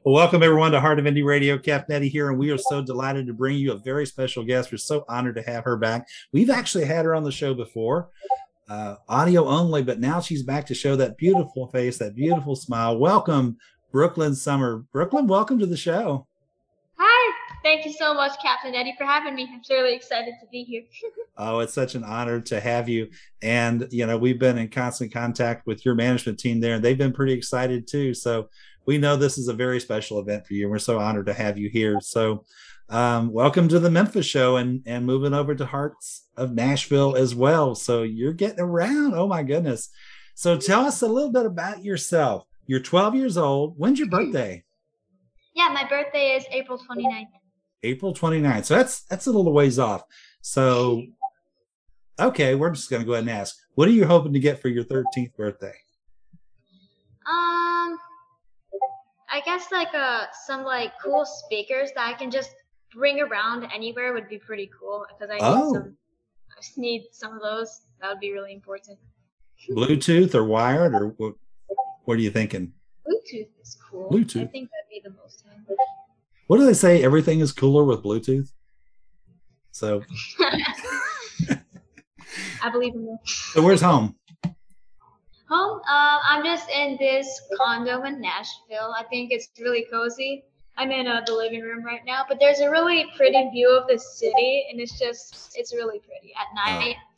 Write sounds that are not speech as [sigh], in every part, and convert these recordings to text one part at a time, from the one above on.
Well, welcome everyone to Heart of Indie Radio. Kath Nettie here, and we are so delighted to bring you a very special guest. We're so honored to have her back. We've actually had her on the show before, uh, audio only, but now she's back to show that beautiful face, that beautiful smile. Welcome, Brooklyn Summer. Brooklyn, welcome to the show. Hi, thank you so much, Captain Eddie, for having me. I'm really excited to be here. [laughs] oh, it's such an honor to have you. And, you know, we've been in constant contact with your management team there, and they've been pretty excited too. So we know this is a very special event for you. And we're so honored to have you here. So, um, welcome to the Memphis show and, and moving over to Hearts of Nashville as well. So, you're getting around. Oh, my goodness. So, tell us a little bit about yourself. You're 12 years old. When's your birthday? Yeah, my birthday is April 29th. April 29th. So that's that's a little ways off. So okay, we're just gonna go ahead and ask. What are you hoping to get for your 13th birthday? Um I guess like uh some like cool speakers that I can just bring around anywhere would be pretty cool because I need oh. some I just need some of those. That would be really important. Bluetooth or wired or what what are you thinking? Bluetooth is cool. Bluetooth. I think that'd be the most. What do they say? Everything is cooler with Bluetooth. So. [laughs] I believe in you. So where's home? Home. Uh, I'm just in this condo in Nashville. I think it's really cozy. I'm in uh, the living room right now, but there's a really pretty view of the city, and it's just it's really pretty at oh. night. Oh.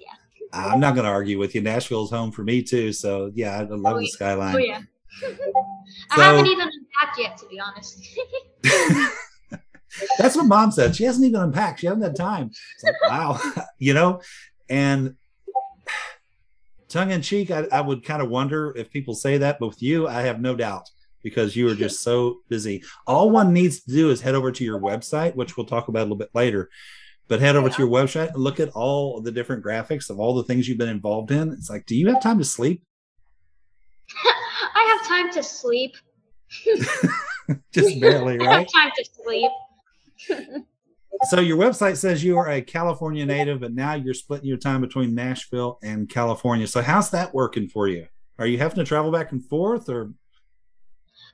Yeah. I'm not going to argue with you. Nashville's home for me too. So yeah, I love oh, the skyline. Oh yeah. [laughs] I haven't even unpacked yet, to be honest. [laughs] That's what mom said. She hasn't even unpacked. She hasn't had time. Like, wow, [laughs] you know, and tongue in cheek, I, I would kind of wonder if people say that, but with you, I have no doubt because you are just so busy. All one needs to do is head over to your website, which we'll talk about a little bit later. But head over yeah. to your website and look at all the different graphics of all the things you've been involved in. It's like, do you have time to sleep? [laughs] I have time to sleep. [laughs] Just barely, right? [laughs] I have time to sleep. So your website says you are a California native, but now you're splitting your time between Nashville and California. So how's that working for you? Are you having to travel back and forth or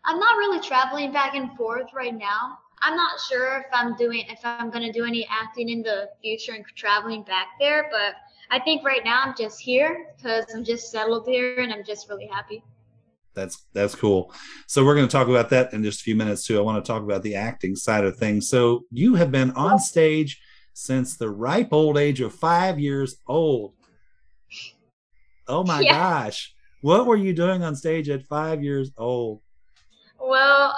I'm not really traveling back and forth right now. I'm not sure if I'm doing if I'm going to do any acting in the future and traveling back there, but I think right now I'm just here because I'm just settled here and I'm just really happy that's that's cool. So we're going to talk about that in just a few minutes too. I want to talk about the acting side of things. So you have been on stage since the ripe old age of five years old. Oh my yeah. gosh. What were you doing on stage at five years old? Well,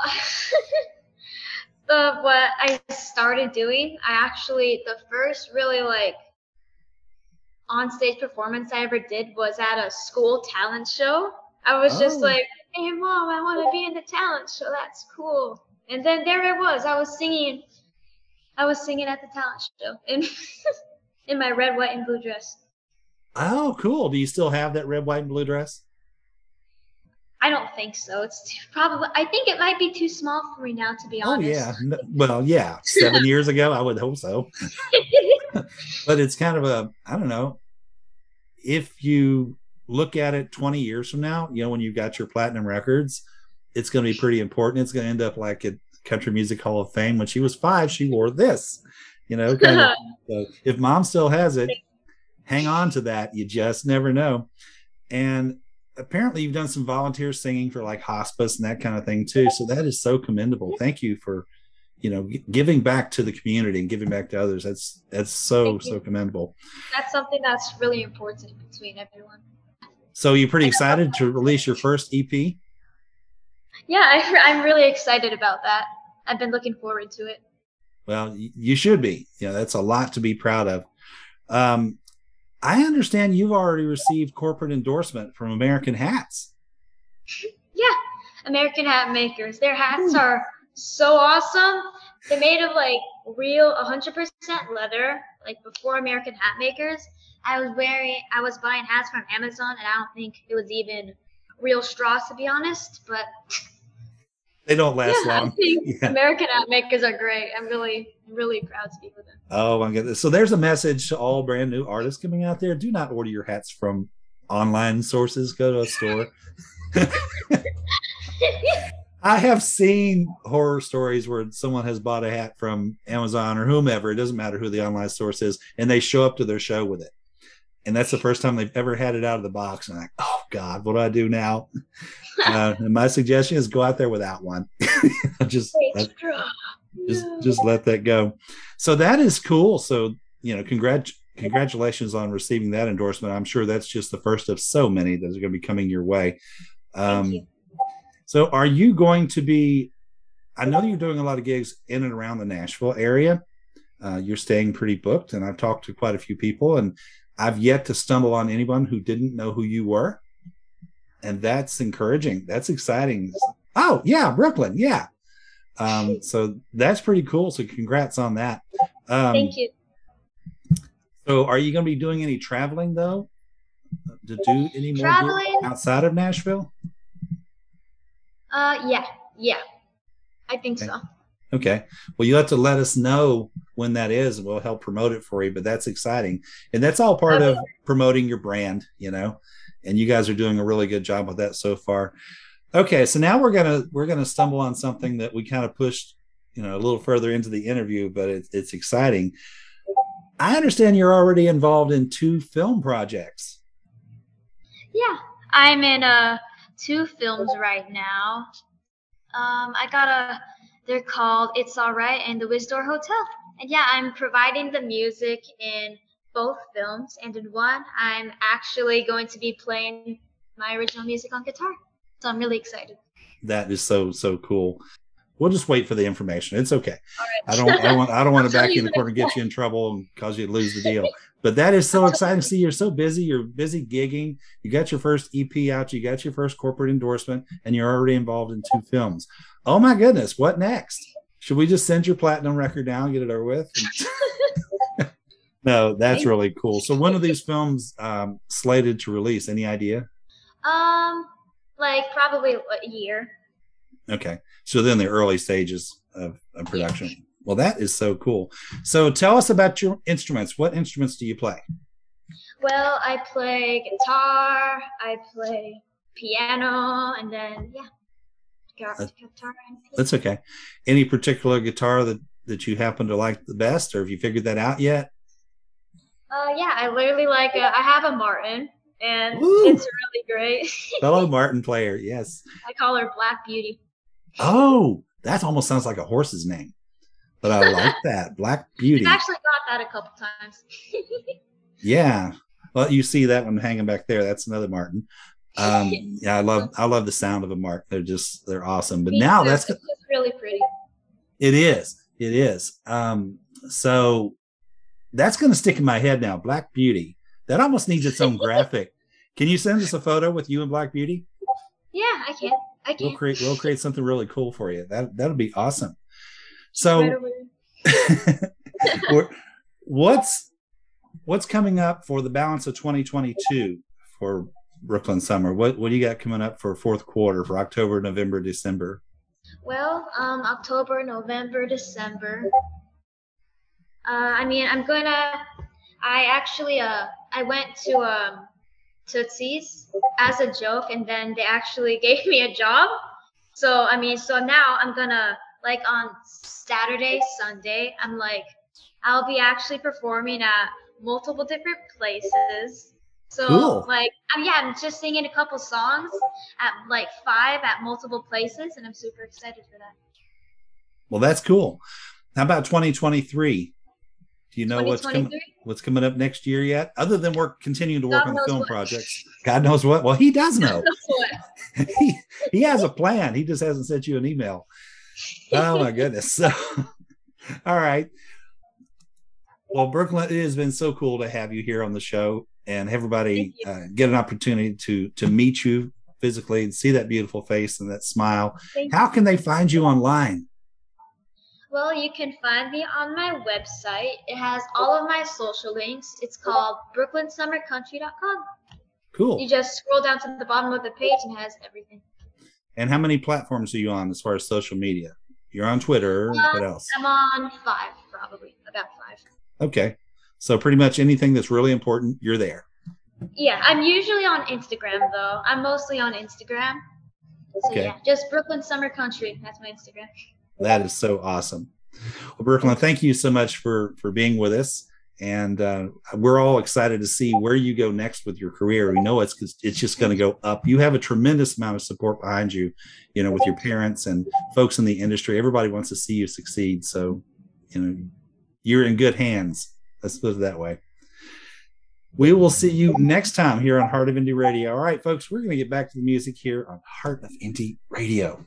[laughs] the what I started doing, I actually the first really like on stage performance I ever did was at a school talent show. I was oh. just like, hey, mom, I want to be in the talent show. That's cool. And then there I was. I was singing. I was singing at the talent show in [laughs] in my red, white, and blue dress. Oh, cool. Do you still have that red, white, and blue dress? I don't think so. It's too, probably. I think it might be too small for me now, to be honest. Oh yeah. No, well, yeah. Seven years ago, I would hope so. [laughs] but it's kind of a. I don't know. If you look at it 20 years from now, you know, when you've got your platinum records, it's going to be pretty important. It's going to end up like at Country Music Hall of Fame. When she was five, she wore this, you know. [laughs] Kind of, so if mom still has it, hang on to that. You just never know. And apparently, you've done some volunteer singing for like hospice and that kind of thing too. So that is so commendable. Thank you for, you know, giving back to the community and giving back to others. That's that's so so commendable. That's something that's really important between everyone. So you're pretty excited to release your first EP? Yeah, I, I'm really excited about that. I've been looking forward to it. Well, you should be. You know, that's a lot to be proud of. Um, I understand you've already received corporate endorsement from American Hats. [laughs] Yeah, American Hat Makers. Their hats are so awesome. They're made of like real 100% leather, like before American Hat Makers. I was wearing, I was buying hats from Amazon, and I don't think it was even real straws to be honest. But [laughs] they don't last yeah, long. [laughs] Yeah. American hat makers are great. I'm really, really proud to be with them. Oh my goodness! So there's a message to all brand new artists coming out there: Do not order your hats from online sources. Go to a store. [laughs] I have seen horror stories where someone has bought a hat from Amazon or whomever, it doesn't matter who the online source is, and they show up to their show with it. And that's the first time they've ever had it out of the box. And I'm like, oh God, what do I do now? [laughs] uh, and my suggestion is go out there without one. [laughs] just let, just just let that go. So that is cool. So you know, congrats congratulations on receiving that endorsement. I'm sure that's just the first of so many that are going to be coming your way. Um. So, are you going to be? I know you're doing a lot of gigs in and around the Nashville area. Uh, you're staying pretty booked, and I've talked to quite a few people, and I've yet to stumble on anyone who didn't know who you were, and that's encouraging. That's exciting. Oh yeah, Brooklyn, yeah. Um, so that's pretty cool. So congrats on that. Um, Thank you. So, are you going to be doing any traveling though? To do any more outside of Nashville? Uh, yeah, yeah, I think okay. so. Okay. Well, you have to let us know when that is, we'll help promote it for you. But that's exciting, and that's all part okay. of promoting your brand, you know. And you guys are doing a really good job with that so far. Okay, so now we're gonna we're gonna stumble on something that we kind of pushed, you know, a little further into the interview, but it's it's exciting. I understand you're already involved in two film projects. Yeah, I'm in uh, two films right now. Um, I got a, they're called It's Alright and The Wisdor Hotel. And yeah, I'm providing the music in both films. And in one, I'm actually going to be playing my original music on guitar. So I'm really excited. That is so, so cool. We'll just wait for the information. It's okay. I don't. I want. I don't want to [laughs] back you in the corner and get you in trouble and cause you to lose the deal. [laughs] But that is so exciting. to See, you're so busy. You're busy gigging. You got your first EP out. You got your first corporate endorsement, and you're already involved in two films. Oh my goodness! What next? Should we just send your platinum record down, get it over with? [laughs] no, that's really cool. So, when are these films um, slated to release? Any idea? Um, like probably a year. Okay. So then the early stages of, of production. Well, that is so cool. So tell us about your instruments. What instruments do you play? Well, I play guitar, I play piano, and then yeah, guitar. Uh, that's okay. Any particular guitar that that you happen to like the best, or have you figured that out yet? Uh, yeah, I literally like. A, I have a Martin, and Woo! it's really great. [laughs] Fellow Martin player, yes. I call her Black Beauty. Oh, that almost sounds like a horse's name. But I like [laughs] that. Black Beauty. I've actually got that a couple times. [laughs] yeah. Well, you see that one hanging back there. That's another Martin. Um, [laughs] yeah, I love I love the sound of a Martin. They're just they're awesome. But Me now too. that's it's really pretty. It is. It is. Um, so that's going to stick in my head now. Black Beauty. That almost needs its own graphic. Can you send us a photo with you and Black Beauty? Yeah, I can. I can. We'll create we'll create something really cool for you. That that'll be awesome. So [laughs] what's what's coming up for the balance of 2022 for Brooklyn Summer? What what do you got coming up for fourth quarter for October, November, December? Well, um, October, November, December. Uh, I mean, I'm gonna. I actually uh I went to um Tootsie's as a joke, and then they actually [laughs] gave me a job. So I mean, so now I'm gonna like on Saturday, Sunday, I'm like, I'll be actually performing at multiple different places. So cool. like, I'm, yeah, I'm just singing a couple songs at like five at multiple places, and I'm super excited for that. Well, that's cool. How about 2023? Do you know what's coming what's coming up next year yet? Other than we're continuing to work God on the film what. projects. God knows what. Well, he does [laughs] know. [laughs] he, he has a plan. He just hasn't sent you an email. Oh my goodness. So [laughs] all right. Well, Brooklyn, it has been so cool to have you here on the show and everybody uh, get an opportunity to to meet you physically and see that beautiful face and that smile. Thank How can they find you online? Well, you can find me on my website. It has all of my social links. It's called brooklynsummercountry.com. Cool. You just scroll down to the bottom of the page and has everything. And how many platforms are you on as far as social media? You're on Twitter. Uh, what else? I'm on five, probably about five. Okay. So pretty much anything that's really important, you're there. Yeah, I'm usually on Instagram though. I'm mostly on Instagram. So okay. yeah, just Brooklyn Summer Country. That's my Instagram. That is so awesome. Well, Brooklyn, thank you so much for for being with us, and uh, we're all excited to see where you go next with your career. We know it's it's just going to go up. You have a tremendous amount of support behind you, you know, with your parents and folks in the industry. Everybody wants to see you succeed. So, you know, you're in good hands. Let's put it that way. We will see you next time here on Heart of Indie Radio. All right, folks, we're going to get back to the music here on Heart of Indie Radio.